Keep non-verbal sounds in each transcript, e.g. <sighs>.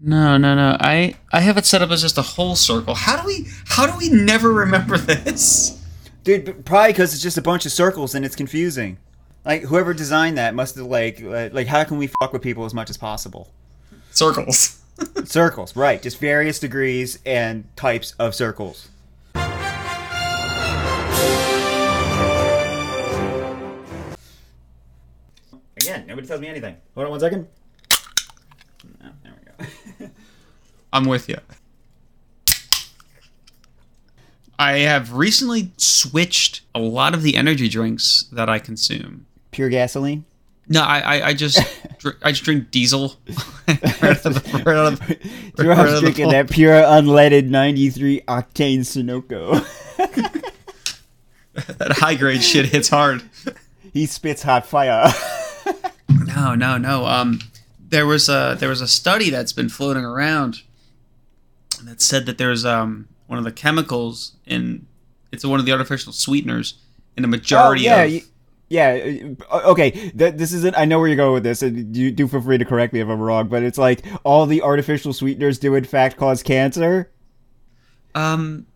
No, no, no. I I have it set up as just a whole circle. How do we how do we never remember this? Dude, probably because it's just a bunch of circles and it's confusing. Like whoever designed that must have like like like, how can we fuck with people as much as possible? Circles. <laughs> Circles, right? Just various degrees and types of circles. Again, nobody tells me anything. Hold on one second. Oh, there we go. I'm with you. I have recently switched a lot of the energy drinks that I consume. Pure gasoline. No, I I, I just <laughs> dr- I just drink diesel. <laughs> right out of the- <laughs> right out of You're right out drinking that pure unleaded 93 octane Sunoco. that high grade shit hits hard. he spits hot fire. No, no, no. Um, there was a there was a study that's been floating around that said that there's um one of the chemicals in it's one of the artificial sweeteners in a majority oh, yeah, of yeah. uh, Okay, this isn't. I know where you're going with this, and you do feel free to correct me if I'm wrong. But it's like all the artificial sweeteners do in fact cause cancer. um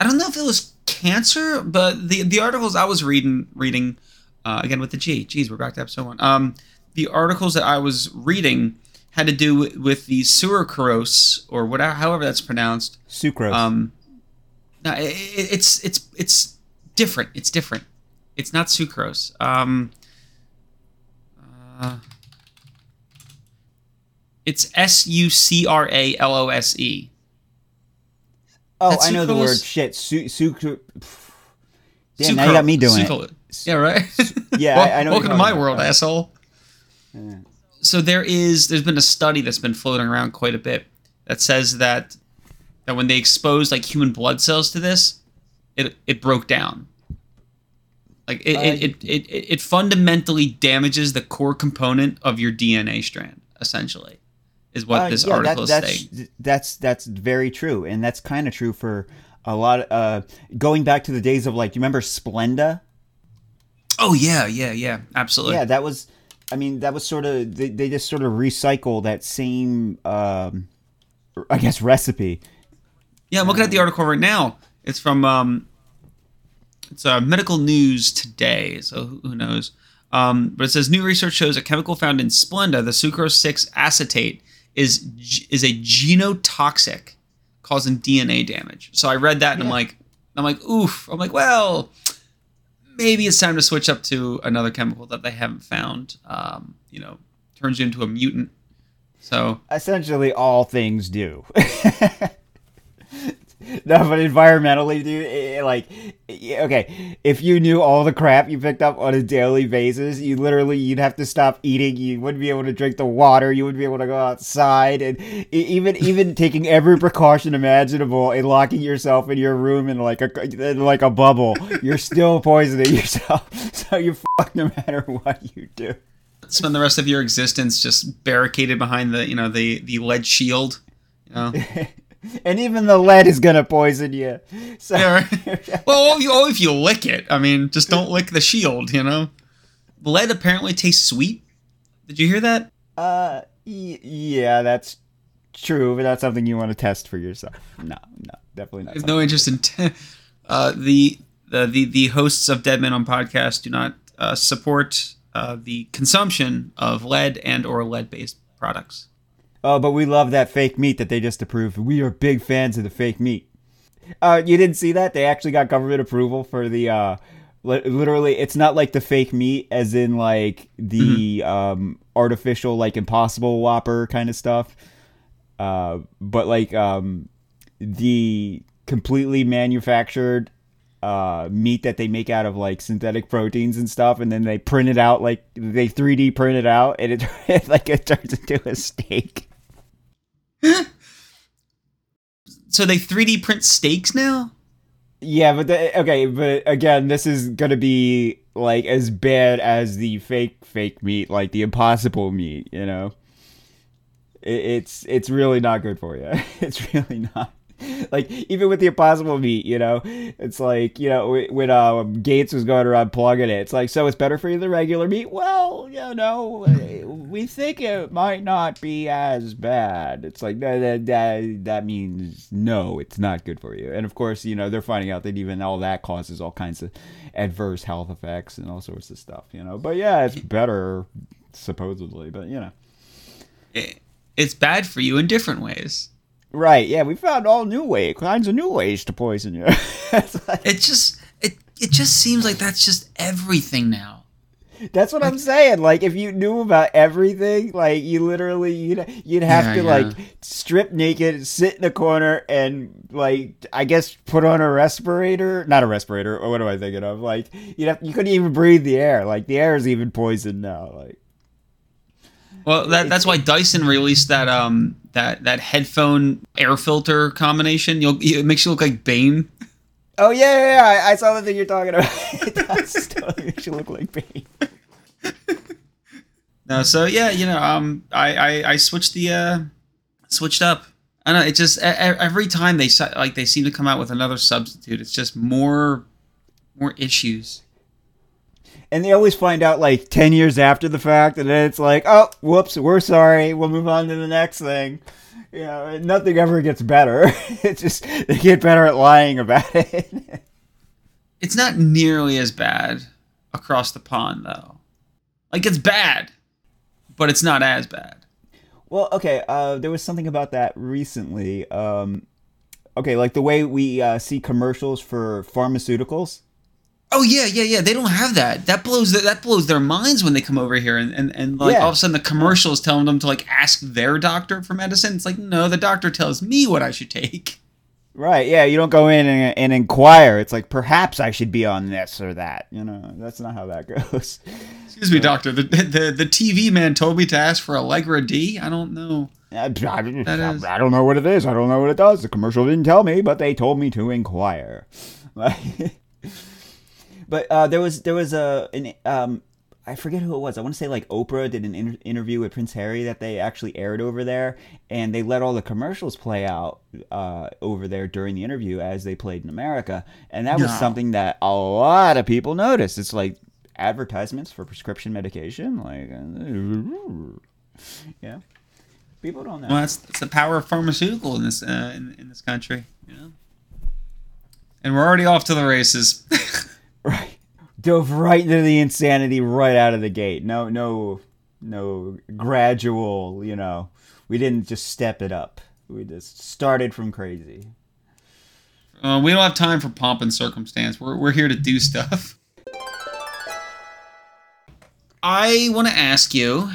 I don't know if it was cancer, but the the articles I was reading reading uh, again with the G. Geez, we're back to episode one. Um, the articles that I was reading had to do with, with the sucralose or whatever, however that's pronounced. Sucrose. Um, no, i i- it's it's it's different. It's different. It's not sucrose. Um, uh, it's S U C R A L O S E. oh, I know the word. Shit. Su-. Damn, now you got me doing it. it. Yeah, right. Yeah, Well, I- I know <laughs> what welcome you're to my world, about. asshole. So there is, there's been a study that's been floating around quite a bit that says that that when they exposed like human blood cells to this, it it broke down. Like it, Uh, it, it, it, it, fundamentally damages the core component of your DNA strand, essentially, is what Uh, this yeah, article that, is that's, saying. That's that's very true, and that's kind of true for a lot. Of, uh, going back to the days of like, you remember Splenda? Oh yeah, yeah, yeah, absolutely. Yeah, that was. I mean, that was sort of they, they just sort of recycle that same, um, I guess, recipe. Yeah, I'm looking at the article right now. It's from um, it's uh, Medical News Today, so who, knows? Um, but it says new research shows a chemical found in Splenda, the sucrose six acetate, is is a genotoxic, causing DNA damage. So I read that and I'm like, I'm like, oof. I'm like, well, maybe it's time to switch up to another chemical that they haven't found. Um, you know, turns you into a mutant. So Essentially, all things do. <laughs> <laughs> no, but environmentally, dude, it, like, okay, if you knew all the crap you picked up on a daily basis, you literally you'd have to stop eating. You wouldn't be able to drink the water. You wouldn't be able to go outside, and even even taking every precaution imaginable and locking yourself in your room in like a in like a bubble, you're still <laughs> poisoning yourself. <laughs> So you fuck no matter what you do. spend the rest of your existence just barricaded behind the you know the the lead shield you know <laughs> and even the lead is gonna poison you. So Yeah, right. <laughs> well oh, you- if you lick it i mean just don't lick the shield you know lead apparently tastes sweet did you hear that uh, y- yeah, that's true, but that's something you want to test for yourself. No, no, definitely not. there's no interest in t- <laughs> uh, the, the the the hosts of dead men on podcast do not uh, support uh, the consumption of lead and or lead based products Oh, but we love that fake meat that they just approved. We are big fans of the fake meat. Uh, you didn't see that? They actually got government approval for the. Uh, li- literally, it's not like the fake meat, as in like the um, artificial, like Impossible Whopper kind of stuff. Uh, but like um, the completely manufactured uh, meat that they make out of like synthetic proteins and stuff, and then they print it out like they 3D print it out, and it <laughs> like it turns into a steak. <gasps> so they 3d print steaks now Yeah, but the, okay, but again, this is gonna be like as bad as the fake fake meat, like the impossible meat. You know, it, it's it's really not good for you. <laughs> It's really not. <laughs> like even with the impossible meat, you know, it's like you know when uh, Gates was going around plugging it, it's like so it's better for you than regular meat. Well, you know, we think it might not be as bad. It's like that that that means no, it's not good for you. And of course, you know they're finding out that even all that causes all kinds of adverse health effects and all sorts of stuff. You know, but yeah, it's better supposedly, but you know, it, it's bad for you in different ways. Right. Yeah, we found all new ways, kinds of new ways to poison you. <laughs> like, it just it it just seems like that's just everything now. That's what like, I'm saying. Like, if you knew about everything, like you literally you'd you'd have yeah, to yeah. like strip naked, sit in a corner, and like I guess put on a respirator. Not a respirator. Or what am I thinking of? Like you have you couldn't even breathe the air. Like the air is even poisoned now. Like. Well, that, that's why Dyson released that um that that headphone air filter combination. You'll it makes you look like Bane. Oh yeah, yeah, yeah. I, I saw the thing you're talking about. <laughs> it does totally makes you look like Bane. no, so yeah, you know, um, I I, I switched the uh, switched up. I know it just every time they like they seem to come out with another substitute. It's just more more issues and they always find out like 10 years after the fact and then it's like oh whoops we're sorry we'll move on to the next thing. You know nothing ever gets better. <laughs> It's just they get better at lying about it. <laughs> It's not nearly as bad across the pond though. Like it's bad but it's not as bad. Well okay uh, there was something about that recently um, okay like the way we uh, see commercials for pharmaceuticals Oh yeah, yeah, yeah. They don't have that. That blows their, that blows their minds when they come over here and, and, and like yeah. all of a sudden the commercial is telling them to like ask their doctor for medicine. It's like no, the doctor tells me what I should take. Right. Yeah. You don't go in and, and inquire. It's like perhaps I should be on this or that. You know, that's not how that <laughs> goes. Excuse me, doctor. The, the the TV man told me to ask for Allegra D. I don't know. I, I, I don't know what it is. I don't know what it does. The commercial didn't tell me, but they told me to inquire. <laughs> But uh, there was there was a an um, I forget who it was. I want to say like Oprah did an inter- interview with Prince Harry that they actually aired over there, and they let all the commercials play out uh, over there during the interview as they played in America, and that was no. something that a lot of people noticed. It's like advertisements for prescription medication, like uh, <laughs> yeah, people don't know. Well, that's, that's the power of pharmaceutical in this uh, in, in this country, know. And we're already off to the races. <laughs> Dove right into the insanity right out of the gate. No, no, no gradual, you know. We didn't just step it up. We just started from crazy. Uh, we don't have time for pomp and circumstance. We're, we're here to do stuff. I want to ask you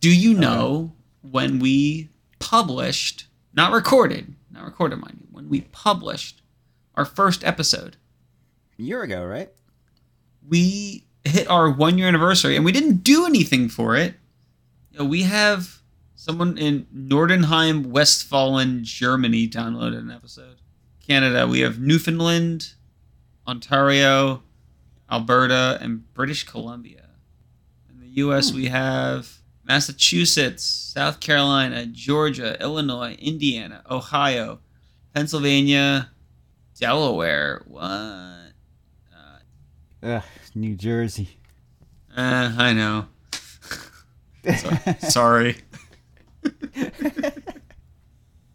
do you know when we published, not recorded, not recorded, mind you, when we published our first episode? Year ago, right? We hit our one year anniversary and we didn't do anything for it. You know, we have someone in Nordrhein-Westfalen, Germany downloaded an episode. Canada, we have Newfoundland, Ontario, Alberta, and British Columbia. In the US, hmm. we have Massachusetts, South Carolina, Georgia, Illinois, Indiana, Ohio, Pennsylvania, Delaware. What? Ugh, New Jersey. Uh, I know. <laughs> Sorry. <laughs>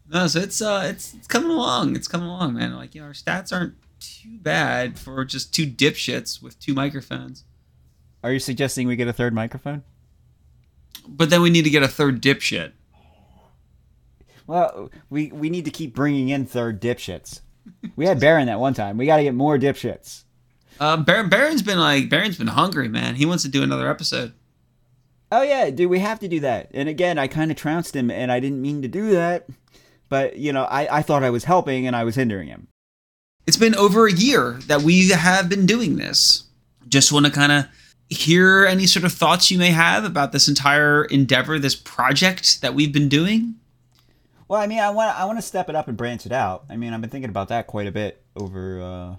no, so it's uh, it's it's coming along. It's coming along, man. Like you know, our stats aren't too bad for just two dipshits with two microphones. Are you suggesting we get a third microphone? But then we need to get a third dipshit. Well, we we need to keep bringing in third dipshits. We had Baron that one time. We got to get more dipshits. Uh, Baron Baron's been like Baron's been hungry, man. He wants to do another episode. Oh yeah, dude, we have to do that. And again, I kind of trounced him, and I didn't mean to do that. But you know, I, I thought I was helping, and I was hindering him. It's been over a year that we have been doing this. Just want to kind of hear any sort of thoughts you may have about this entire endeavor, this project that we've been doing. Well, I mean, I want I want to step it up and branch it out. I mean, I've been thinking about that quite a bit over uh,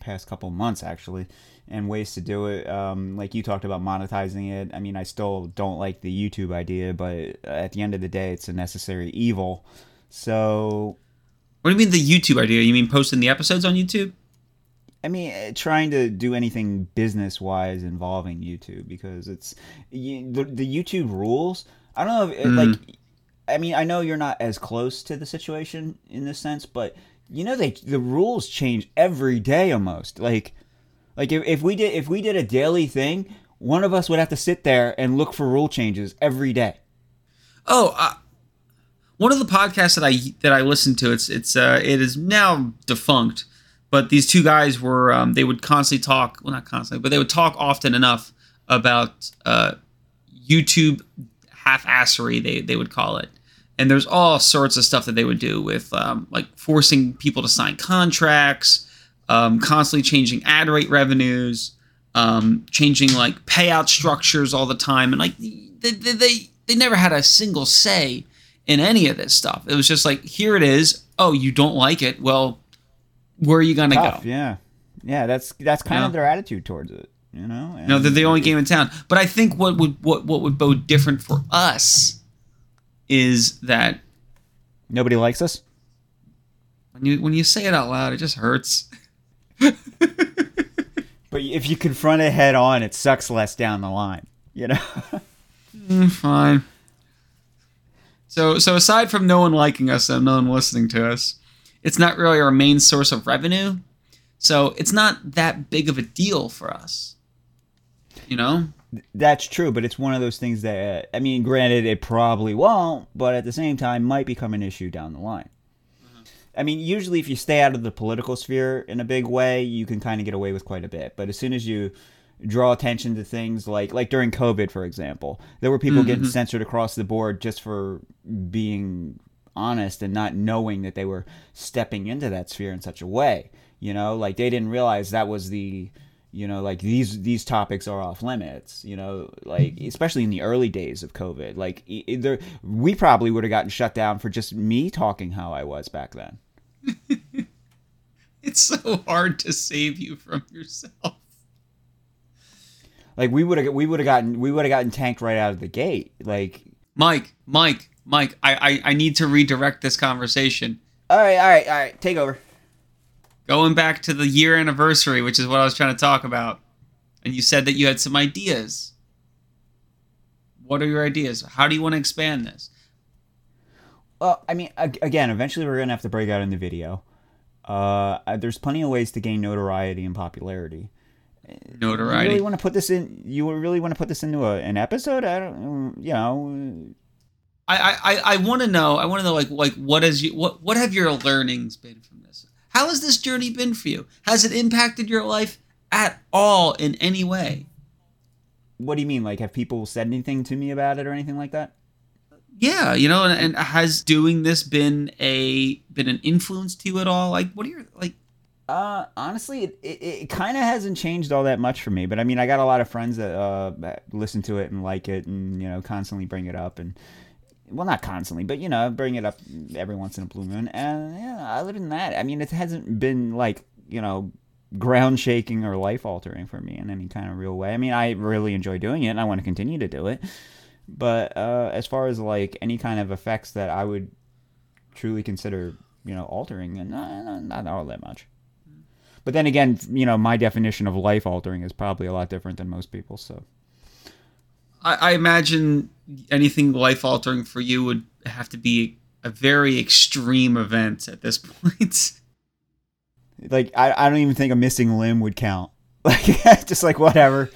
past couple months actually, and ways to do it. Um, like you talked about monetizing it. I mean, I still don't like the YouTube idea, but at the end of the day, it's a necessary evil. So What do you mean the YouTube idea? You mean posting the episodes on YouTube? I mean, uh, trying to do anything business wise involving YouTube because it's you, the the YouTube rules. I don't know if it, Mm. like. I mean, I know you're not as close to the situation in this sense, but you know they the rules change every day almost. Like, like if, if we did if we did a daily thing, one of us would have to sit there and look for rule changes every day. Oh, uh, one of the podcasts that I that I listened to, it's it's uh, it is now defunct, but these two guys were um, they would constantly talk, well not constantly, but they would talk often enough about uh, YouTube half-assery, they they would call it. And there's all sorts of stuff that they would do with um, like forcing people to sign contracts, um, constantly changing ad rate revenues, um, changing like payout structures all the time, and like they, they they they never had a single say in any of this stuff. It was just like here it is. Oh, you don't like it? Well, where are you gonna Tough, go? yeah, yeah. That's that's kind of their attitude towards it. You know, No, they're the only game in town. But I think what would what what would bode different for us is that nobody likes us. when you when you say it out loud, it just hurts. <laughs> But if you confront it head on, it sucks less down the line. You know. Mm, fine. So so aside from no one liking us and no one listening to us, it's not really our main source of revenue. So it's not that big of a deal for us. You know? That's true, but it's one of those things that I mean, granted, it probably won't, but at the same time, might become an issue down the line. Mm-hmm. I mean, usually if you stay out of the political sphere in a big way, you can kind of get away with quite a bit. But as soon as you draw attention to things like like during COVID, for example, there were people getting mm-hmm. censored across the board just for being honest and not knowing that they were stepping into that sphere in such a way. You know, like they didn't realize that was the you know like these these topics are off limits you know like mm-hmm. especially in the early days of covid. Like either we probably would have gotten shut down for just me talking how i was back then. <laughs> It's so hard to save you from yourself. like we would have we would have gotten we would have gotten tanked right out of the gate. Like Mike, Mike, Mike, I, I, I need to redirect this conversation. all right all right all right take over Going back to the year anniversary, which is what I was trying to talk about. And you said that you had some ideas. What are your ideas? How do you want to expand this? well i mean again eventually we're gonna have to break out in the video uh there's plenty of ways to gain notoriety and popularity Notoriety. You really want to put this in? You really want to put this into a, an episode? I don't, you know. I I, I want to know. I want to know like like what is you what what have your learnings been from this? How has this journey been for you? Has it impacted your life at all in any way? What do you mean? Like, have people said anything to me about it or anything like that? Yeah, you know, and, and has doing this been a been an influence to you at all? Like, what are your like? Uh, honestly, it, it, it kind of hasn't changed all that much for me. But I mean, I got a lot of friends that uh that listen to it and like it, and you know, constantly bring it up, and well, not constantly, but you know, bring it up every once in a blue moon. And yeah, other than that, I mean, it hasn't been like you know ground shaking or life altering for me in any kind of real way. I mean, I really enjoy doing it, and I want to continue to do it. But uh, as far as like any kind of effects that I would truly consider, you know, altering, and not, not all that much. But then again, you know, my definition of life altering is probably a lot different than most people. So I, I imagine anything life altering for you would have to be a very extreme event at this <laughs> point. like, I, I don't even think a missing limb would count. <laughs> Like, <laughs> just like whatever.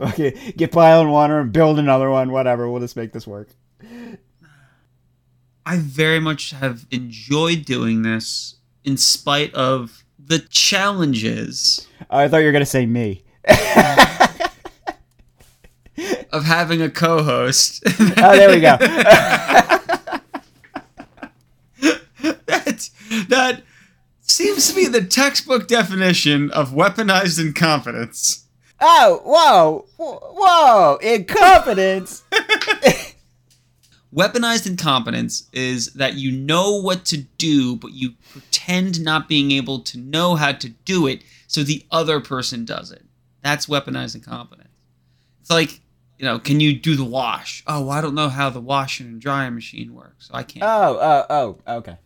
okay, get piling water and build another one. Whatever. We'll just make this work. I very much have enjoyed doing this in spite of the challenges Oh, I thought you were gonna say me. Of having a co-host. <laughs> Oh, there we go. <laughs> that that seems to be the textbook definition of weaponized incompetence. oh, whoa, whoa, incompetence. <laughs> Weaponized incompetence is that you know what to do, but you pretend not being able to know how to do it, so the other person does it. That's weaponized incompetence. It's like you know, can you do the wash? Oh, well, I don't know how the washing and drying machine works, so I can't. Oh, oh, oh, okay.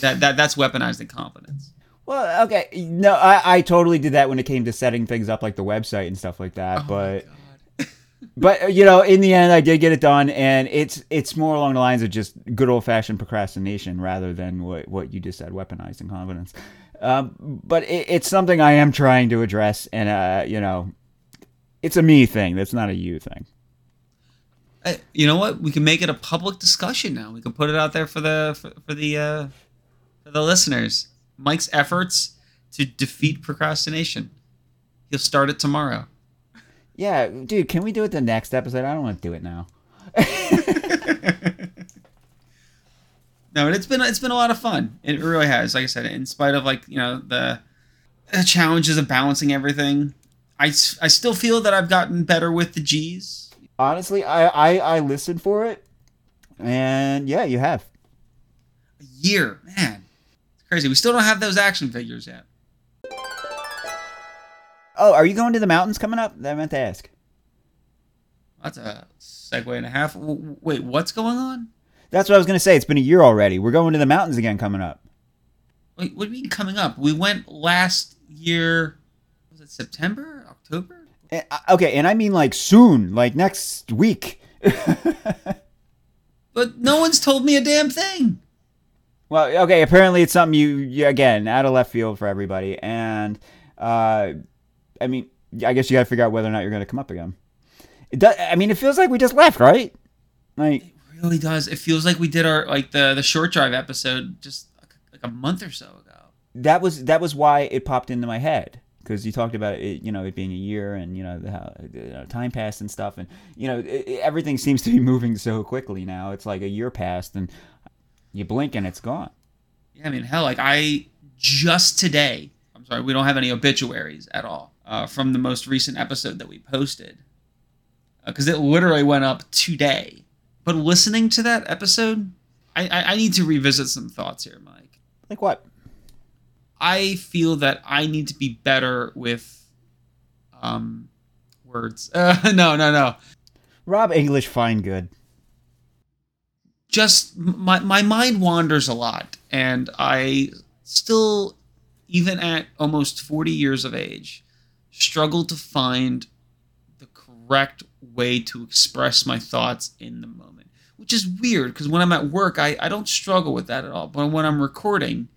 that that that's weaponized incompetence. Well, okay. No, I, I totally did that when it came to setting things up like the website and stuff like that. Oh but <laughs> but you know, in the end, I did get it done, and it's it's more along the lines of just good old fashioned procrastination rather than what what you just said, weaponized incompetence. Um, but it, it's something I am trying to address, and uh, you know, it's a me thing. That's not a you thing. You know what? We can make it a public discussion now. We can put it out there for the for, for the uh, for the listeners. Mike's efforts to defeat procrastination. He'll start it tomorrow. Yeah, dude, can we do it the next episode? I don't want to do it now. <laughs> No, it's been it's been a lot of fun. It really has. Like I said, in spite of like you know the challenges of balancing everything, I, I still feel that I've gotten better with the G's. Honestly, I I, I listened for it, and yeah, you have. A year, man, it's crazy. We still don't have those action figures yet. Oh, are you going to the mountains coming up? That I meant to ask. That's a segue and a half. Wait, what's going on? That's what I was gonna say. It's been a year already. We're going to the mountains again coming up. Wait, what do you mean coming up? We went last year. Was it September, October? Eh, Okay, and I mean like soon, like next week. <laughs> But no one's told me a damn thing. well, okay. Apparently, it's something you, you again out of left field for everybody, and uh, I mean, I guess you got to figure out whether or not you're going to come up again. It does, I mean, it feels like we just left, right? Like, It really does. It feels like we did our like the the short drive episode just like a month or so ago. that was that was why it popped into my head because you talked about it, you know, it being a year and you know how you know, time passed and stuff, and you know it, everything seems to be <laughs> moving so quickly now. It's like a year passed and you blink and it's gone. Yeah, I mean, hell, like I just today. I'm sorry, we don't have any obituaries at all uh, from the most recent episode that we posted because it literally went up today. But listening to that episode, I, I, I need to revisit some thoughts here, Mike. Like what? I feel that I need to be better with um, words. Uh, <laughs> no, no, no. Rob English, fine, good. just my my mind wanders a lot and i still even at almost 40 years of age struggle to find the correct way to express my thoughts in the moment which is weird because when i'm at work I, I don't struggle with that at all but when i'm recording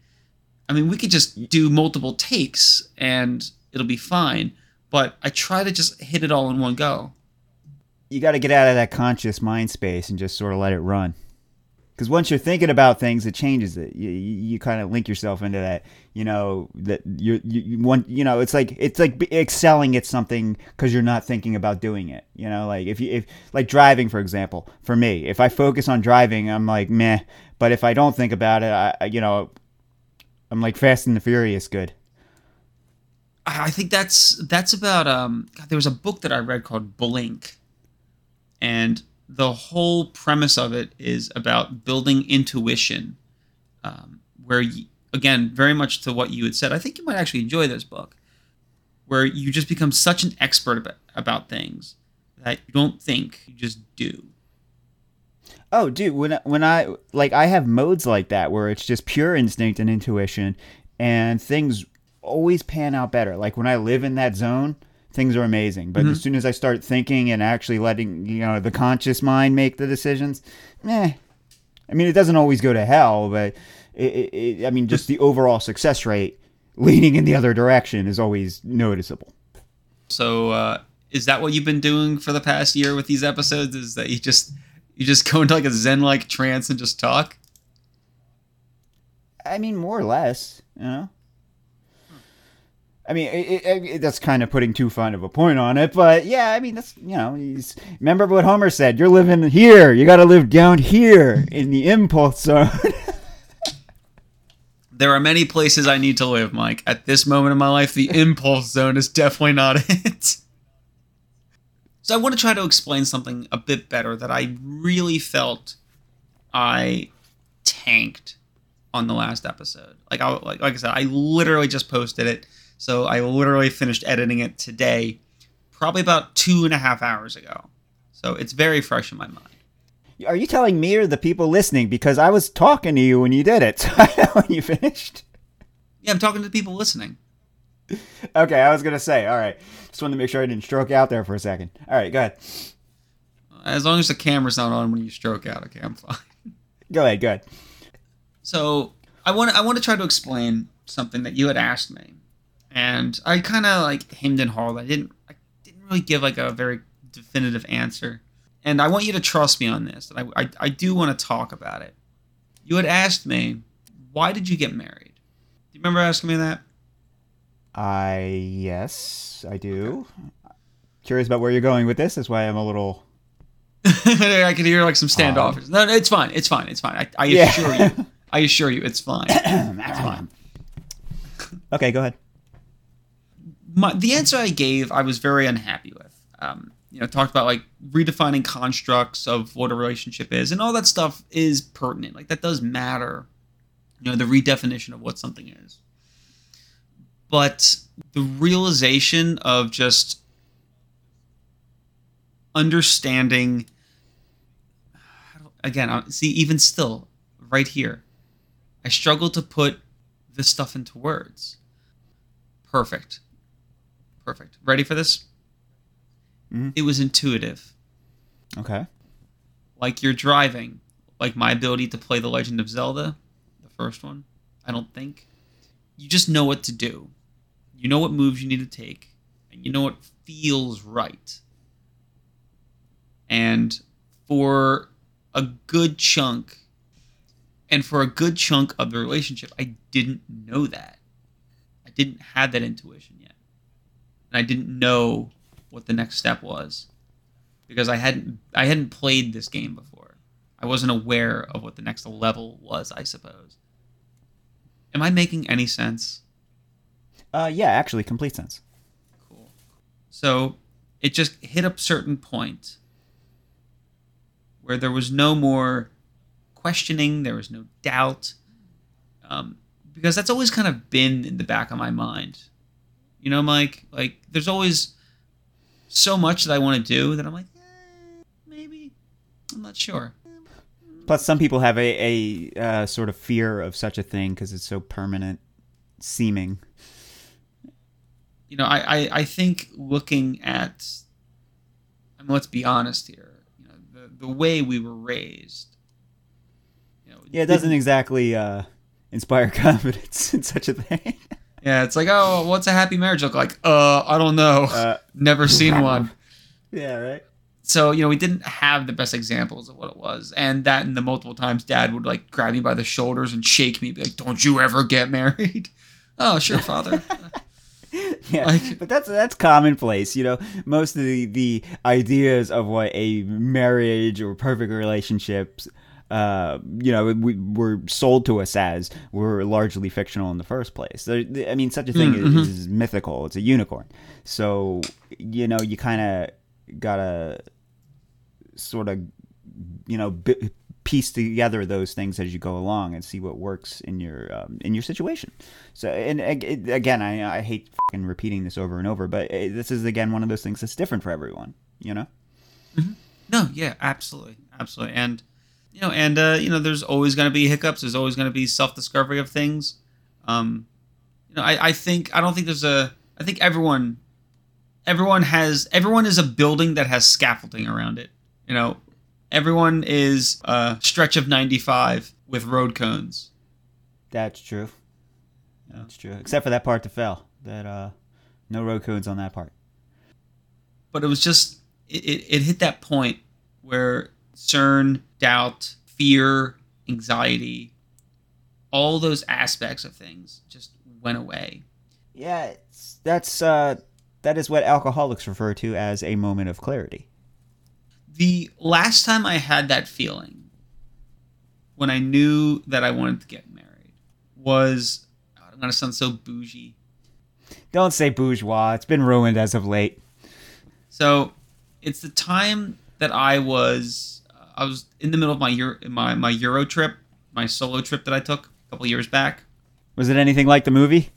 i mean we could just do multiple takes and it'll be fine but i try to just hit it all in one go You got to get out of that conscious mind space and just sort of let it run. Because once you're thinking about things, it changes it. You, you, you kind of link yourself into that. You know that you you want. You know, it's like it's like excelling at something because you're not thinking about doing it. You know, like if you if like driving, for example, for me, if I focus on driving, I'm like meh. But if I don't think about it, I- you know, I'm like Fast and the Furious good. I think that's that's about um God, there was a book that I read called Blink. And the whole premise of it is about building intuition. Um, where you, again, very much to what you had said, I think you might actually enjoy this book. Where you just become such an expert about, about things that you don't think, you just do. Oh, dude, when I- when I like I have modes like that where it's just pure instinct and intuition, and things always pan out better. Like when I live in that zone, things are amazing. But as soon as I start thinking and actually letting you know the conscious mind make the decisions, eh. I mean, it doesn't always go to hell, but it, it, it, I mean, just the overall success rate leaning in the other direction is always noticeable. So uh, is that what you've been doing for the past year with these episodes? Is that you just you just go into like a zen like trance and just talk? I mean, more or less, you know. I mean, it, it, it, that's kind of putting too fine of a point on it, but yeah, I mean, that's you know, he's, remember what Homer said: "You're living here. You got to live down here in the impulse zone." <laughs> There are many places I need to live, Mike. At this moment in my life, the impulse zone is definitely not <laughs> it. So I want to try to explain something a bit better that I really felt I tanked on the last episode. Like I like, like I said, I literally just posted it, so I literally finished editing it today, probably about two and a half hours ago. So it's very fresh in my mind. Are you telling me or the people listening? Because I was talking to you when you did it. So I know when you finished. Yeah, I'm talking to the people listening. <laughs> Okay, I was gonna say. All right, just wanted to make sure I didn't stroke out there for a second. All right, go ahead. As long as the camera's not on when you stroke out, okay, I'm fine. <laughs> Go ahead. Go ahead. So I want I want to try to explain something that you had asked me, and I kind of like hemmed and hawed. I didn't I didn't really give like a very definitive answer, and I want you to trust me on this. And I I, I do want to talk about it. You had asked me, why did you get married? Do you remember asking me that? I yes, I do. Curious about where you're going with this. That's why I'm a little. <laughs> I could hear like some standoffers. No, no, it's fine. It's fine. It's fine. I, I Yeah. assure you. <laughs> I assure you, it's fine. <clears throat> That's fine. Okay, go ahead. my, the answer I gave, I was very unhappy with. Um, you know, talked about like redefining constructs of what a relationship is, and all that stuff is pertinent. Like that does matter. You know, the redefinition of what something is. But the realization of just understanding. Again, see, even still, right here, I struggle to put this stuff into words. Perfect. Perfect. Ready for this? Mhm. It was intuitive. Okay. Like you're driving. Like my ability to play The Legend of Zelda, the first one. I don't think. You just know what to do. You know what moves you need to take. And you know what feels right. And for a good chunk, and for a good chunk of the relationship, I didn't know that. I didn't have that intuition yet. And I didn't know what the next step was because I hadn't I hadn't played this game before. I wasn't aware of what the next level was, I suppose. Am I making any sense? Uh, yeah, actually, complete sense. Cool. So it just hit a certain point where there was no more questioning, there was no doubt, um, because that's always kind of been in the back of my mind. You know, Mike. Like, there's always so much that I want to do that I'm like, eh, maybe I'm not sure. Plus, some people have a, a uh, sort of fear of such a thing because it's so permanent seeming. You know, I, I, I think looking at, I mean, let's be honest here, you know, the, the way we were raised, you know, Yeah, it doesn't exactly uh, inspire <laughs> confidence in such a thing. Yeah, it's like, oh, what's a happy marriage look like? Uh, I don't know. Uh, <laughs> Never seen one. yeah, right. So, you know, we didn't have the best examples of what it was. And that and the multiple times dad would like grab me by the shoulders and shake me, be like, don't you ever get married. <laughs> oh, sure, father. <laughs> Yeah, but that's that's commonplace. You know, most of the the ideas of what a marriage or perfect relationships, uh, you know, we, were sold to us as were largely fictional in the first place. There, I mean, such a thing Mm, is, is mythical. It's a unicorn. So you know, you kind of gotta sort of, you know, bi- piece together those things as you go along and see what works in your um, in your situation. So, and it- again, I I hate fucking repeating this over and over, but uh, this is again one of those things that's different for everyone. You know. No, yeah, absolutely, absolutely, and you know, and uh, you know, there's always going to be hiccups. There's always going to be self discovery of things. Um, you know, I, I think I don't think there's a. I think everyone, everyone has everyone is a building that has scaffolding around it. You know, everyone is a stretch of 95 with road cones. That's true. Yeah. That's true. Except for that part that fell. That uh, no road cones on that part. but it was just it, it, it hit that point where concern, doubt, fear, anxiety, all those aspects of things just went away. Yeah, it's, that's uh, that is what alcoholics refer to as a moment of clarity. The last time I had that feeling, when I knew that I wanted to get married, was God, I'm gonna sound so bougie. Don't say bourgeois. It's been ruined as of late. So it's the time that I was I was in the middle of my Euro, my my Euro trip, my solo trip that I took a couple years back. Was it anything like the movie?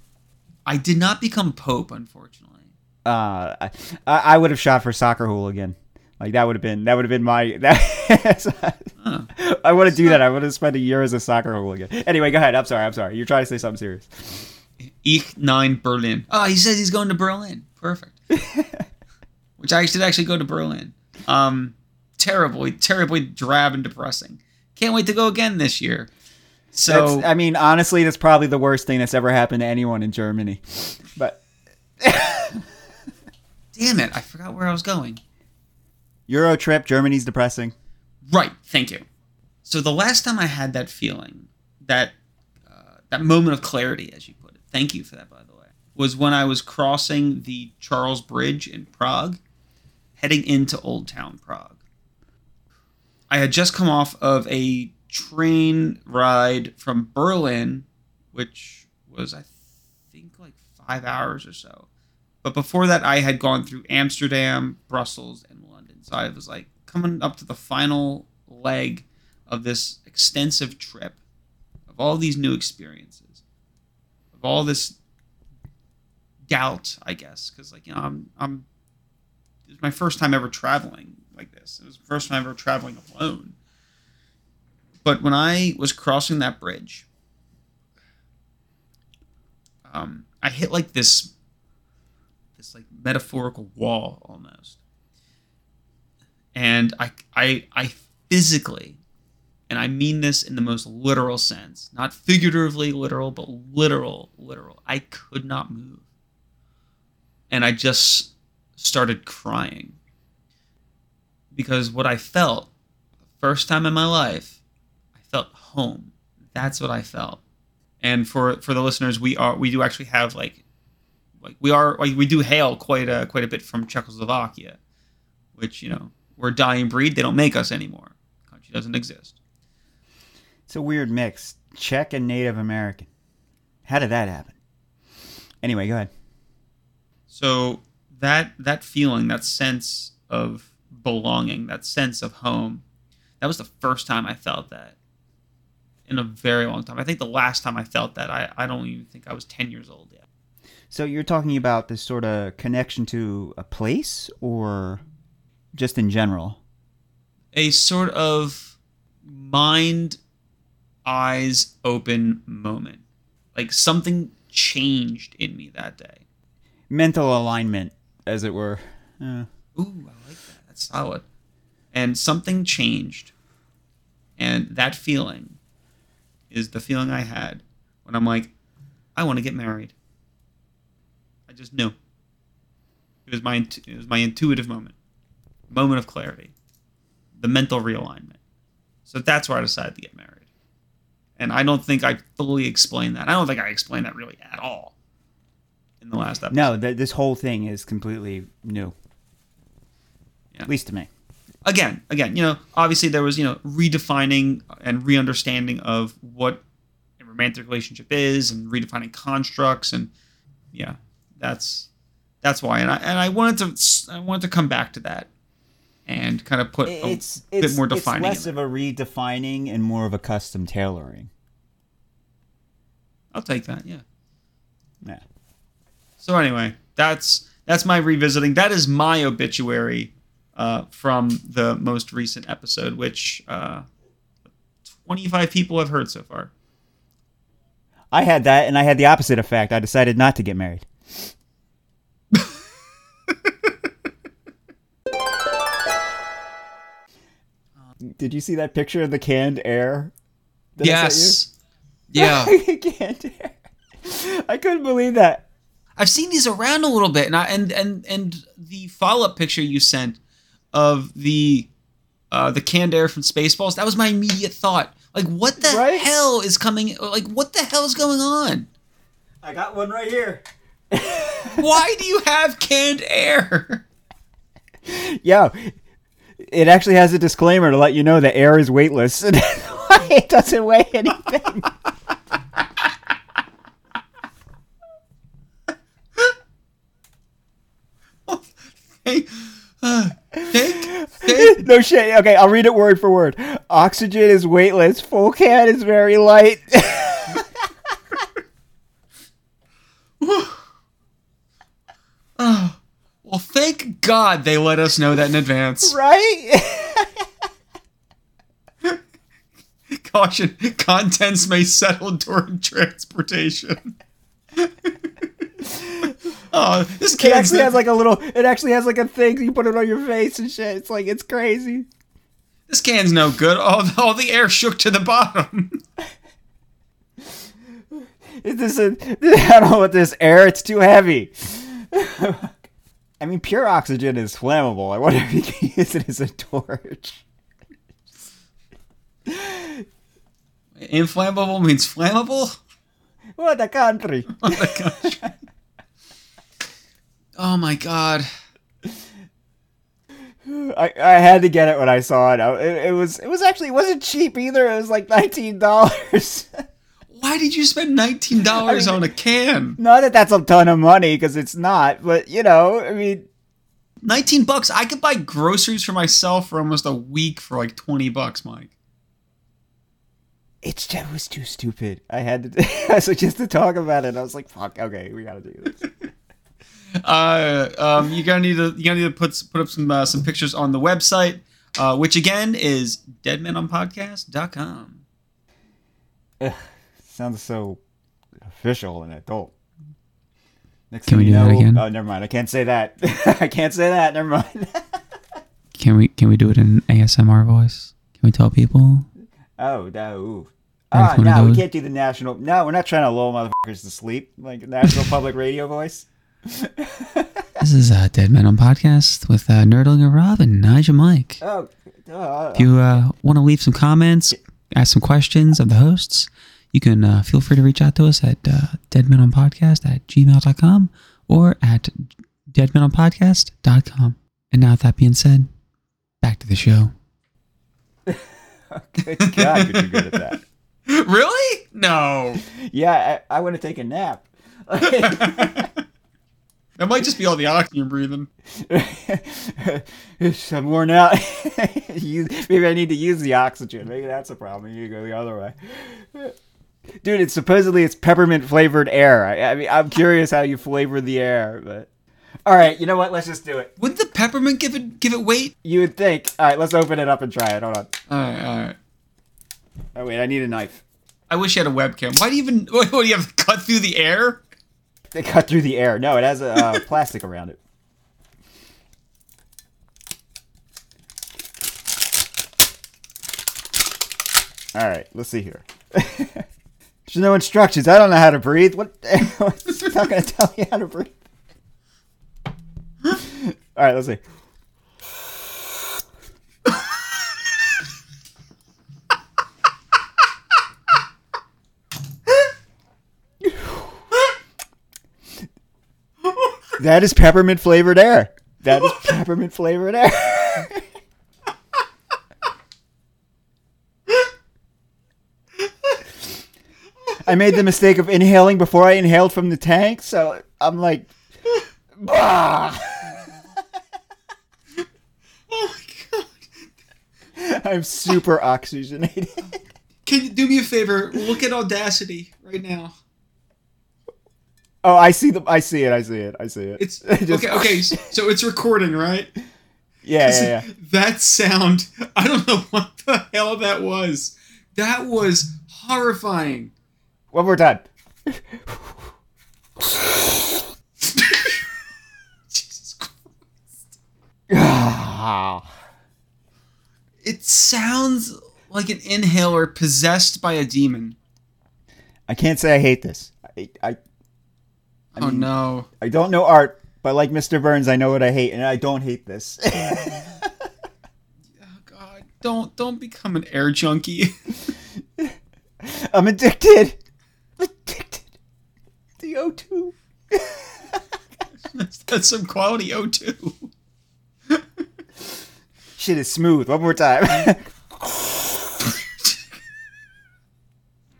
I did not become Pope, unfortunately. Uh, I, I would have shot for soccer hooligan. Like that would have been that would have been my <laughs> that. Huh. I want to do that. I want to spend a year as a soccer hooligan. Anyway, go ahead. I'm sorry. I'm sorry. You're trying to say something serious. Ich nine Berlin. Oh, he says he's going to Berlin. Perfect. <laughs> Which I should actually go to Berlin. Um, terribly, terribly drab and depressing. Can't wait to go again this year. So That's, I mean, honestly, that's probably the worst thing that's ever happened to anyone in Germany. But <laughs> damn it, I forgot where I was going. Euro trip, Germany's depressing. Right. Thank you. So the last time I had that feeling, that uh, that moment of clarity, as you put it, thank you for that, by the way, was when I was crossing the Charles Bridge in Prague, heading into Old Town Prague. I had just come off of a train ride from Berlin, which was I think like five hours or so. But before that, I had gone through Amsterdam, Brussels, and. So I was like coming up to the final leg of this extensive trip, of all these new experiences, of all this doubt, I guess, because like you know, I'm I'm it was my first time ever traveling like this. It was the first time ever traveling alone. But when I was crossing that bridge, um, I hit like this this like metaphorical wall almost. And I I I physically and I mean this in the most literal sense, not figuratively literal, but literal, literal. I could not move. And I just started crying. Because what I felt, first time in my life, I felt home. That's what I felt. And for for the listeners, we are we do actually have like like we are like we do hail quite a quite a bit from Czechoslovakia, which you know we're a dying breed. They don't make us anymore. Country doesn't exist. It's a weird mix. Czech and Native American. How did that happen? Anyway, go ahead. So that that feeling, that sense of belonging, that sense of home, that was the first time I felt that in a very long time. I think the last time I felt that, I, I don't even think I was 10 years old yet. So you're talking about this sort of connection to a place or just in general? A sort of mind, eyes open moment. Like something changed in me that day. Mental alignment, as it were. Uh, Ooh, I like that. That's solid. And something changed. And that feeling is the feeling I had when I'm like, I want to get married. I just knew. It was my it was my intuitive moment, moment of clarity, the mental realignment. So that's where I decided to get married. And I don't think I fully explained that. I don't think I explained that really at all in the last episode. no, th- this whole thing is completely new. Yeah. At least to me. again, again, you know, obviously there was, you know, redefining and re-understanding of what a romantic relationship is and redefining constructs and yeah, that's that's why. And I and I wanted to I wanted to come back to that and kind of put a It's bit it's, more it's defining. less in of a redefining and more of a custom tailoring. I'll take that, yeah. Yeah. So anyway, that's that's my revisiting. That is my obituary uh, from the most recent episode, which uh, 25 people have heard so far. I had that, and I had the opposite effect. I decided not to get married. Did you see that picture of the canned air? I yes. Yeah. <laughs> canned air. I couldn't believe that. I've seen these around a little bit, and I, and and and the follow up picture you sent of the uh, the canned air from Spaceballs. That was my immediate thought. Like, what the Right? hell is coming? Like, what the hell is going on? I got one right here. Why do you have canned air? <laughs> Yo, it actually has a disclaimer to let you know that air is weightless. <laughs> it doesn't weigh anything. Hey, uh, fake, fake. no shit. Okay, I'll read it word for word. Oxygen is weightless. Full can is very light. <laughs> Oh, well, thank God they let us know that in advance. <laughs> right? <laughs> Caution: contents may settle during transportation. <laughs> oh, this It can's actually has like a little. It actually has like a thing you put it on your face and shit. It's like it's crazy. this can's no good. All, all the air shook to the bottom. Is this a? I don't know what this air. It's too heavy. I mean, pure oxygen is flammable. I wonder if you can <laughs> use it as a torch. Inflammable means flammable. <laughs> What a country! Oh my god. I, I had to get it when I saw it. It, it was it was actually it wasn't cheap either. It was like nineteen dollars. <laughs> Why did you spend nineteen dollars I mean- on a can? not that that's a ton of money because it's not, but you know, I mean, Nineteen bucks. I could buy groceries for myself for almost a week for like twenty bucks, Mike. it's just, it was too stupid. I had to <laughs> so just to talk about it. I was like, fuck. Okay, we gotta do this. <laughs> Uh, um, you're gonna need to you're gonna need to put put up some uh, some pictures on the website, uh, which again is deadmanonpodcast.com. Sounds so official and adult. Next Can thing we do that again? Oh, never mind. I can't say that. <laughs> I can't say that. Never mind. <laughs> Can we can we do it in ASMR voice? Can we tell people? oh no. Ah, no, we can't do the national. No, we're not trying to lull motherfuckers to sleep like national public radio voice. <laughs> This is uh, Dead Man on Podcast with uh, Nerdling and Rob and Nigel Mike. Oh, uh, If you uh, want to leave some comments, ask some questions of the hosts, you can uh, feel free to reach out to us at uh, deadmanonpodcast at gmail.com or at deadmanonpodcast.com. And now, with that being said, back to the show. <laughs> good God, you're good at that. <laughs> Really? No. Yeah, I, I want to take a nap. <laughs> That might just be all the oxygen you're breathing. I'm worn out. Maybe I need to use the oxygen. Maybe that's a problem. You go the other way. Dude, it's supposedly it's peppermint flavored air. I, I mean, I'm curious how you flavor the air, but all right. You know what? Let's just do it. Wouldn't the peppermint give it give it weight? You would think. All right, let's open it up and try it. Hold on. All right, all right. Oh wait, I need a knife. I wish you had a webcam. Why do you even? <laughs> What, do you have to cut through the air? They cut through the air. No, it has a uh, <laughs> plastic around it. All right, let's see here. <laughs> There's no instructions. I don't know how to breathe. What? <laughs> it's not going to tell me how to breathe. <laughs> All right, let's see. <laughs> That is peppermint flavored air. That is peppermint flavored air. I made the mistake of inhaling before I inhaled from the tank, so I'm like, bah! <laughs> Oh my god! I'm super oxygenated. Can you do me a favor? Look at Audacity right now. Oh, I see the, I see it, I see it, I see it. It's <laughs> Just- okay. Okay, so it's recording, right? Yeah, yeah, yeah. That sound. I don't know <laughs> what the hell that was. That was horrifying. One more time. Jesus <sighs> Christ. It sounds like an inhaler possessed by a demon. I can't say I hate this. I, I, oh no. I don't know art, but like Mr. Burns, I know what I hate, and I don't hate this. <laughs> Oh god. Don't don't become an air junkie. <laughs> I'm addicted to O2. <laughs> that's, that's some quality O2. Shit is smooth. One more time. <laughs>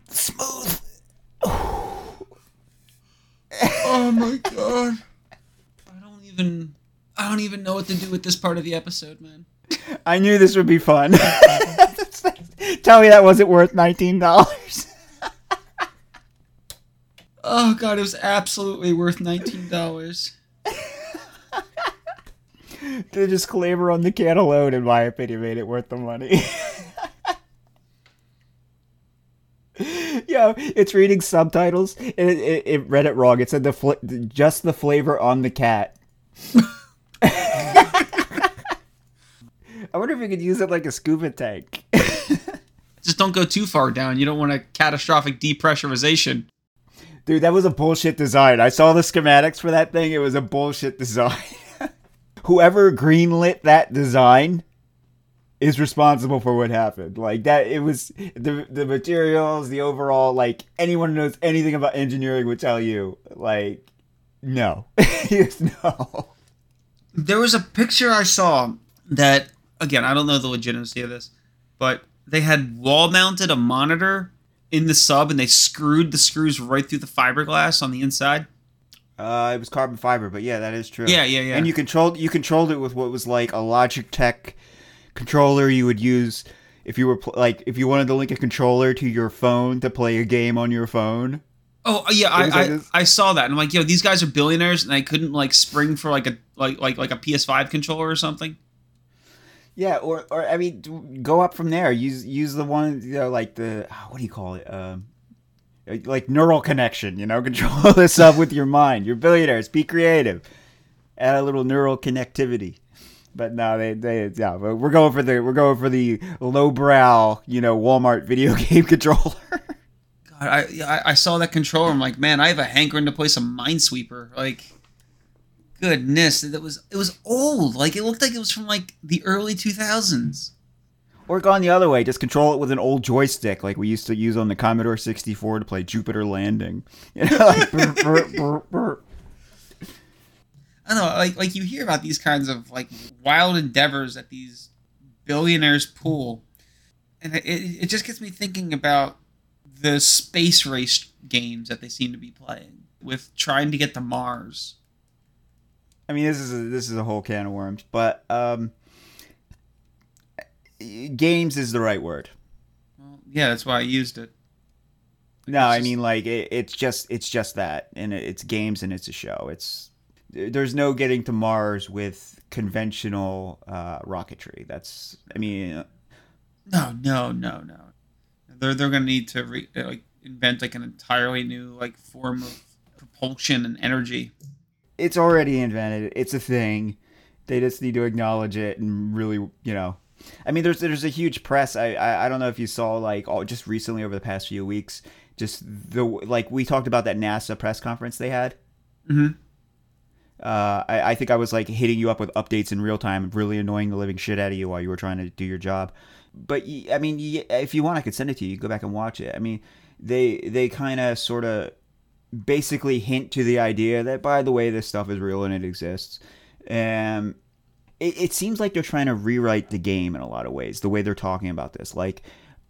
smooth. Oh my god. I don't even I don't even know what to do with this part of the episode, man. I knew this would be fun. <laughs> Tell me that wasn't worth nineteen dollars. Oh god, it was absolutely worth nineteen dollars. <laughs> The disclaimer on the can alone, in my opinion, made it worth the money. <laughs> yeah, it's reading subtitles. and It, it, it read it wrong. It said the fl- just the flavor on the cat. <laughs> I wonder if we could use it like a scuba tank. Just don't go too far down. You don't want a catastrophic depressurization. Dude, that was a bullshit design. I saw the schematics for that thing. It was a bullshit design. <laughs> Whoever greenlit that design is responsible for what happened. Like that it was the the materials, the overall like anyone who knows anything about engineering would tell you like no. <laughs> No. There was a picture I saw that again, I don't know the legitimacy of this, but they had wall mounted a monitor in the sub and they screwed the screws right through the fiberglass on the inside. Uh, it was carbon fiber, but yeah, that is true. Yeah, yeah, yeah. And you controlled you controlled it with what was like a Logitech controller you would use if you were pl- like if you wanted to link a controller to your phone to play a game on your phone. Oh yeah, I, like I, I saw that and I'm like, yo, these guys are billionaires and I couldn't like spring for like a like like like a PS5 controller or something. Yeah, or or I mean, go up from there. Use use the one you know, like the ah, what do you call it? Um, like neural connection. You know, <laughs> control this up with your mind. You're billionaires. Be creative. Add a little neural connectivity. But no, they they yeah. but We're going for the we're going for the lowbrow. You know, Walmart video <laughs> game controller. God, I, I I saw that controller. I'm like, man, I have a hankering to play some Minesweeper. Like, goodness, that was it was old. Like, it looked like it was from like the early 2000s. or gone the other way. Just control it with an old joystick, like we used to use on the Commodore 64 to play Jupiter Landing. <laughs> You know, like, brr, brr, brr. I don't know, like like you hear about these kinds of like wild endeavors that these billionaires pull, and it, it just gets me thinking about the space race games that they seem to be playing with trying to get to Mars. I mean, this is a, this is a whole can of worms, but um, games is the right word. Yeah, that's why I used it. No, It's I just- mean like it, it's just it's just that, and it- it's games and it's a show. It's there's no getting to Mars with conventional uh, rocketry. That's I mean, No, no, no, no. They're they're gonna need to re, uh, like invent like an entirely new like form of propulsion and energy. It's already invented. It's a thing. They just need to acknowledge it and really, you know. I mean, there's there's a huge press. I I, I don't know if you saw like all, just recently over the past few weeks, just the like we talked about that NASA press conference they had. Mm-hmm. Uh, I, I think I was like hitting you up with updates in real time, really annoying the living shit out of you while you were trying to do your job. But I mean, if you want, I could send it to you. You Go back and watch it. I mean, they they kind of sort of basically hint to the idea that by the way, this stuff is real and it exists. And it, it seems like they're trying to rewrite the game in a lot of ways. The way they're talking about this, like.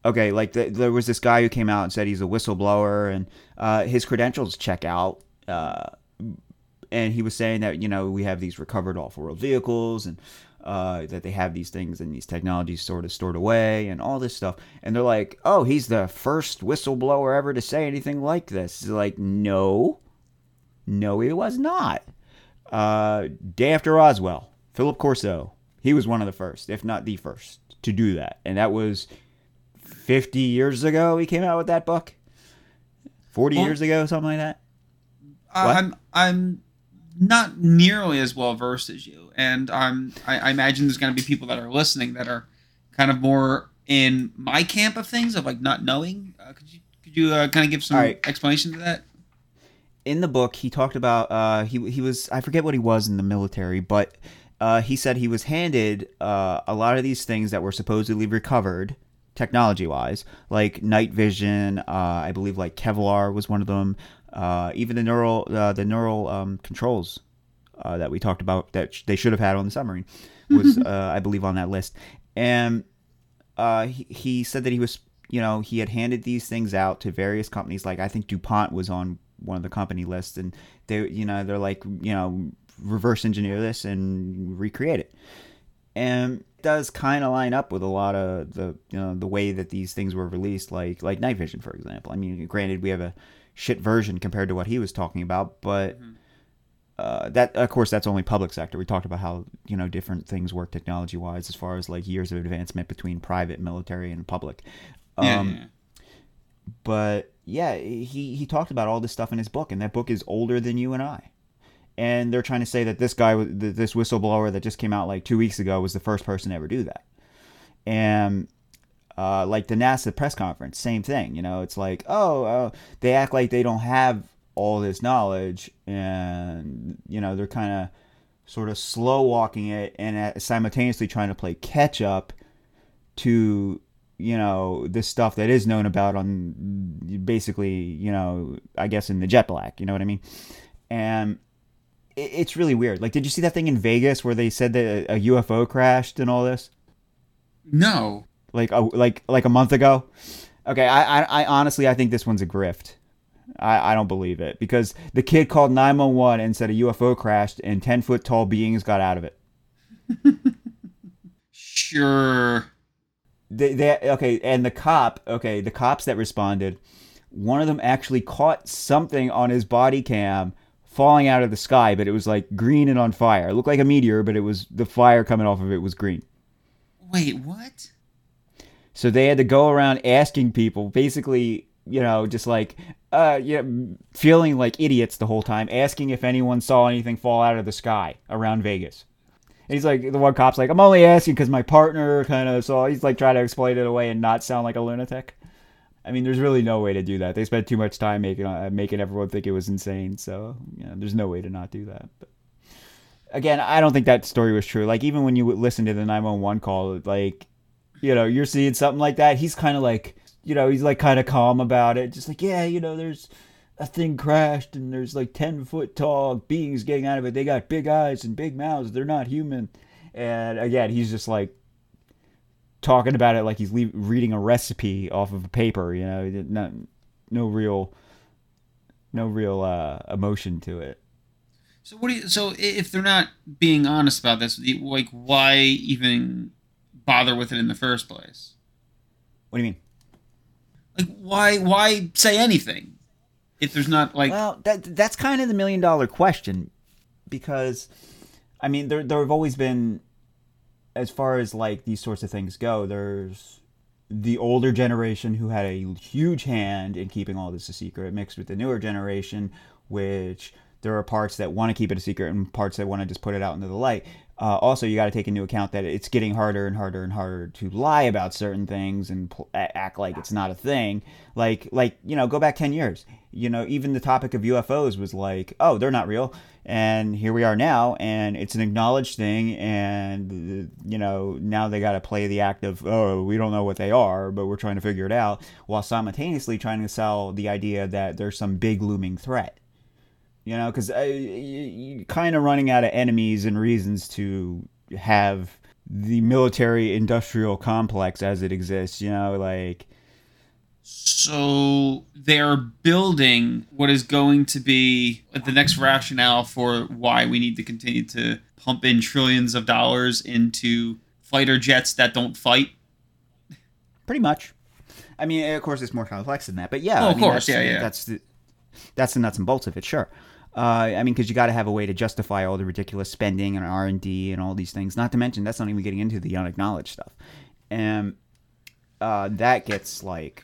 Okay, like the, there was this guy who came out and said he's a whistleblower and uh, his credentials check out. Uh, and he was saying that you know we have these recovered off-world vehicles and uh, that they have these things and these technologies sort of stored away and all this stuff. And they're like oh he's the first whistleblower ever to say anything like this. It's like no. No he was not. Uh, day after roswell philip corso he was one of the first if not the first to do that. And that was 50 years ago he came out with that book? 40 Well- years ago something like that? I'm I'm not nearly as well versed as you, and I'm I, I imagine there's going to be people that are listening that are kind of more in my camp of things of like not knowing. Uh, could you could you uh, kind of give some right. explanation to that? in the book he talked about uh, he he was I forget what he was in the military, but uh, he said he was handed uh, a lot of these things that were supposedly recovered technology wise, like night vision. Uh, I believe like Kevlar was one of them. Uh, even the neural uh, the neural um, controls uh, that we talked about that sh- they should have had on the submarine was <laughs> uh, I believe on that list. And uh, he, he said that he was you know he had handed these things out to various companies. Like I think DuPont was on one of the company lists and they you know they're like you know reverse engineer this and recreate it. And it does kind of line up with a lot of the you know the way that these things were released like like night vision for example. I mean granted we have a shit version compared to what he was talking about but uh, that of course that's only public sector. We talked about how you know different things work technology wise as far as like years of advancement between private, military, and public. Yeah, Um, yeah. but yeah, he he talked about all this stuff in his book, and that book is older than you and I. And they're trying to say that this guy, this whistleblower that just came out like two weeks ago, was the first person to ever do that. And uh, like the NASA press conference, same thing. You know, it's like, oh, uh, they act like they don't have all this knowledge, and you know, they're kind of sort of slow walking it, and uh, simultaneously trying to play catch up to you know this stuff that is known about on basically you know I guess in the jet black. You know what I mean? And it, it's really weird. Like, did you see that thing in Vegas where they said that a UFO crashed and all this? No. Like a like like a month ago. Okay, I, I, I honestly I think this one's a grift. I, I don't believe it because the kid called 911 and said a UFO crashed and 10 foot tall beings got out of it. <laughs> Sure. They, they okay, and the cop okay, the cops that responded, one of them actually caught something on his body cam falling out of the sky, but it was like green and on fire. It looked like a meteor, but it was the fire coming off of it was green. Wait, what? So they had to go around asking people, basically, you know, just like, uh, know, feeling like idiots the whole time, asking if anyone saw anything fall out of the sky around Vegas. And he's like, the one cop's like, I'm only asking because my partner kind of saw. He's like trying to explain it away and not sound like a lunatic. I mean, there's really no way to do that. They spent too much time making uh, making everyone think it was insane. So, you know, there's no way to not do that. But again, I don't think that story was true. Like even when you listen to the 911 call, like you know, you're seeing something like that. He's kind of like, you know, he's like kind of calm about it. Just like, yeah, you know, there's a thing crashed and there's like 10 foot tall beings getting out of it. They got big eyes and big mouths. They're not human. And again, he's just like talking about it like he's le- reading a recipe off of a paper, you know, no, no real, no real uh, emotion to it. So what do you? So if they're not being honest about this, like, why even bother with it in the first place? What do you mean? Like, why? Why say anything if there's not like? well, that that's kind of the million dollar question, because, I mean, there there have always been, as far as like these sorts of things go, there's the older generation who had a huge hand in keeping all this a secret, mixed with the newer generation, which there are parts that want to keep it a secret and parts that want to just put it out into the light. Uh, also, you got to take into account that it's getting harder and harder and harder to lie about certain things and pl- act like it's not a thing. Like, like you know, go back ten years. You know, even the topic of UFOs was like, oh, they're not real, and here we are now, and it's an acknowledged thing, and uh, you know, now they got to play the act of, oh, we don't know what they are, but we're trying to figure it out, while simultaneously trying to sell the idea that there's some big looming threat you know because uh, you're kind of running out of enemies and reasons to have the military industrial complex as it exists you know like So they're building what is going to be the next rationale for why we need to continue to pump in trillions of dollars into fighter jets that don't fight. pretty much i mean of course it's more complex than that but yeah Oh, I of mean, course, that's, yeah, yeah. that's the that's the nuts and bolts of it sure uh, I mean, because you got to have a way to justify all the ridiculous spending and R and D and all these things. Not to mention, that's not even getting into the unacknowledged stuff, and uh, that gets like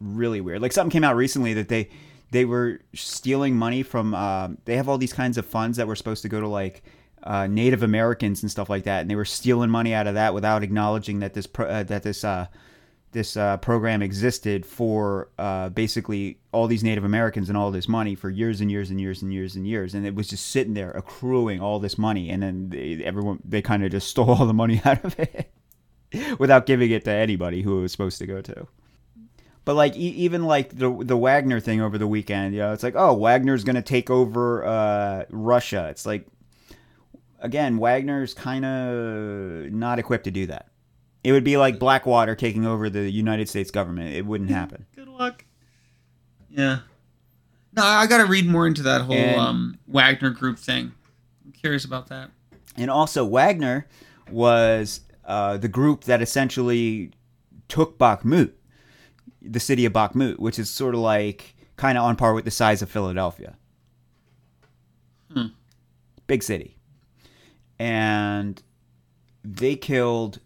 really weird. Like something came out recently that they they were stealing money from. Uh, they have all these kinds of funds that were supposed to go to like uh, Native Americans and stuff like that, and they were stealing money out of that without acknowledging that this pro- uh, that this uh, this uh, program existed for uh, basically all these Native Americans and all this money for years and years and years and years and years, and it was just sitting there accruing all this money, and then they, everyone they kind of just <laughs> stole all the money out of it <laughs> without giving it to anybody who it was supposed to go to. But like e- even like the the Wagner thing over the weekend, you know, it's like oh Wagner's gonna take over uh, Russia. It's like again Wagner's kind of not equipped to do that. It would be like Blackwater taking over the United States government. It wouldn't happen. Good luck. Yeah. No, I got to read more into that whole And- um, Wagner group thing. I'm curious about that. And also, Wagner was uh, the group that essentially took Bakhmut, the city of Bakhmut, which is sort of like kind of on par with the size of Philadelphia. Hmm. Big city. And they killed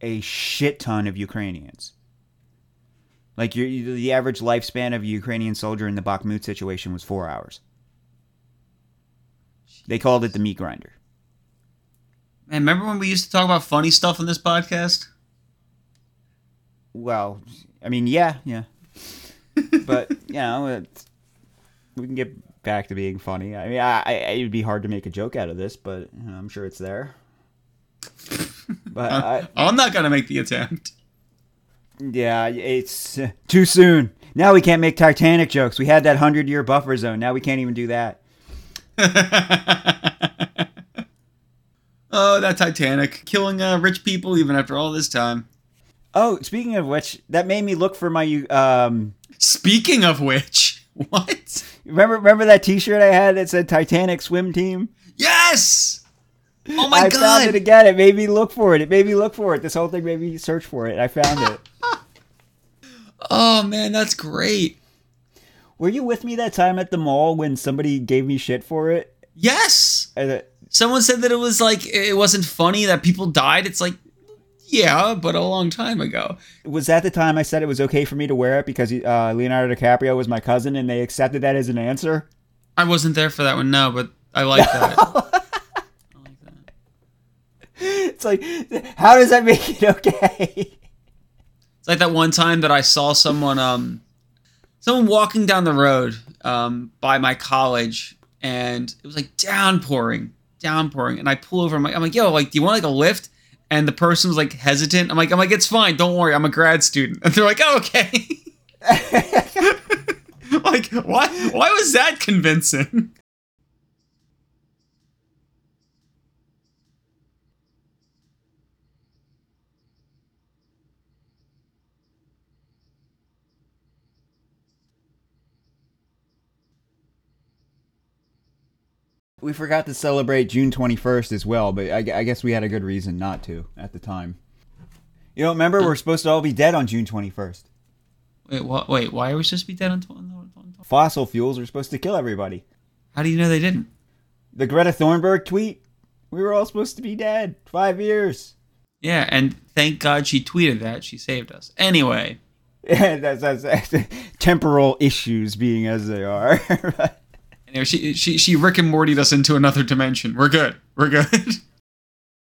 a shit ton of Ukrainians. Like your, the average lifespan of a Ukrainian soldier in the Bakhmut situation was four hours. They called it the meat grinder. Man, remember when we used to talk about funny stuff on this podcast? Well, I mean, yeah, yeah. but you know, it's, we can get back to being funny. I mean, I, I, it would be hard to make a joke out of this, but I'm sure it's there. But I, <laughs> I'm not gonna make the attempt. yeah, it's uh, too soon. Now we can't make Titanic jokes. We had that hundred year buffer zone. Now we can't even do that. <laughs> oh, that Titanic killing uh, rich people even after all this time. Oh, speaking of which, that made me look for my um. Speaking of which, <laughs> what? Remember, remember that T-shirt I had that said Titanic swim team? Yes. Oh my I god! found it again. It made me look for it. It made me look for it. This whole thing made me search for it. I found it. <laughs> Oh man, that's great. Were you with me that time at the mall when somebody gave me shit for it? Yes. Uh, Someone said that it was like it wasn't funny that people died. It's like, yeah, but a long time ago. Was that the time I said it was okay for me to wear it because uh, Leonardo DiCaprio was my cousin and they accepted that as an answer? I wasn't there for that one, no, but I like that. <laughs> I like that. It's like, how does that make it okay? It's like that one time that I saw someone um someone walking down the road um by my college and it was like downpouring, downpouring, and I pull over. I'm like, I'm like, yo, like, do you want like a lift? And the person was like hesitant. I'm like, I'm like, it's fine, don't worry, I'm a grad student. <laughs> And they're like, oh, okay. <laughs> <laughs> like, why? Why was that convincing? We forgot to celebrate June 21st as well, but I, I guess we had a good reason not to at the time. You don't remember? We're supposed to all be dead on June 21st. Wait, what? Wait, why are we supposed to be dead on? on- on- on- Fossil fuels are supposed to kill everybody. How do you know they didn't? The Greta Thunberg tweet, we were all supposed to be dead. Five years. Yeah, and thank God she tweeted that. She saved us. Anyway, <laughs> that's, that's, that's <laughs> temporal issues being as they are. <laughs> anyway, she she she Rick and Morty'd us into another dimension. We're good. We're good. <laughs>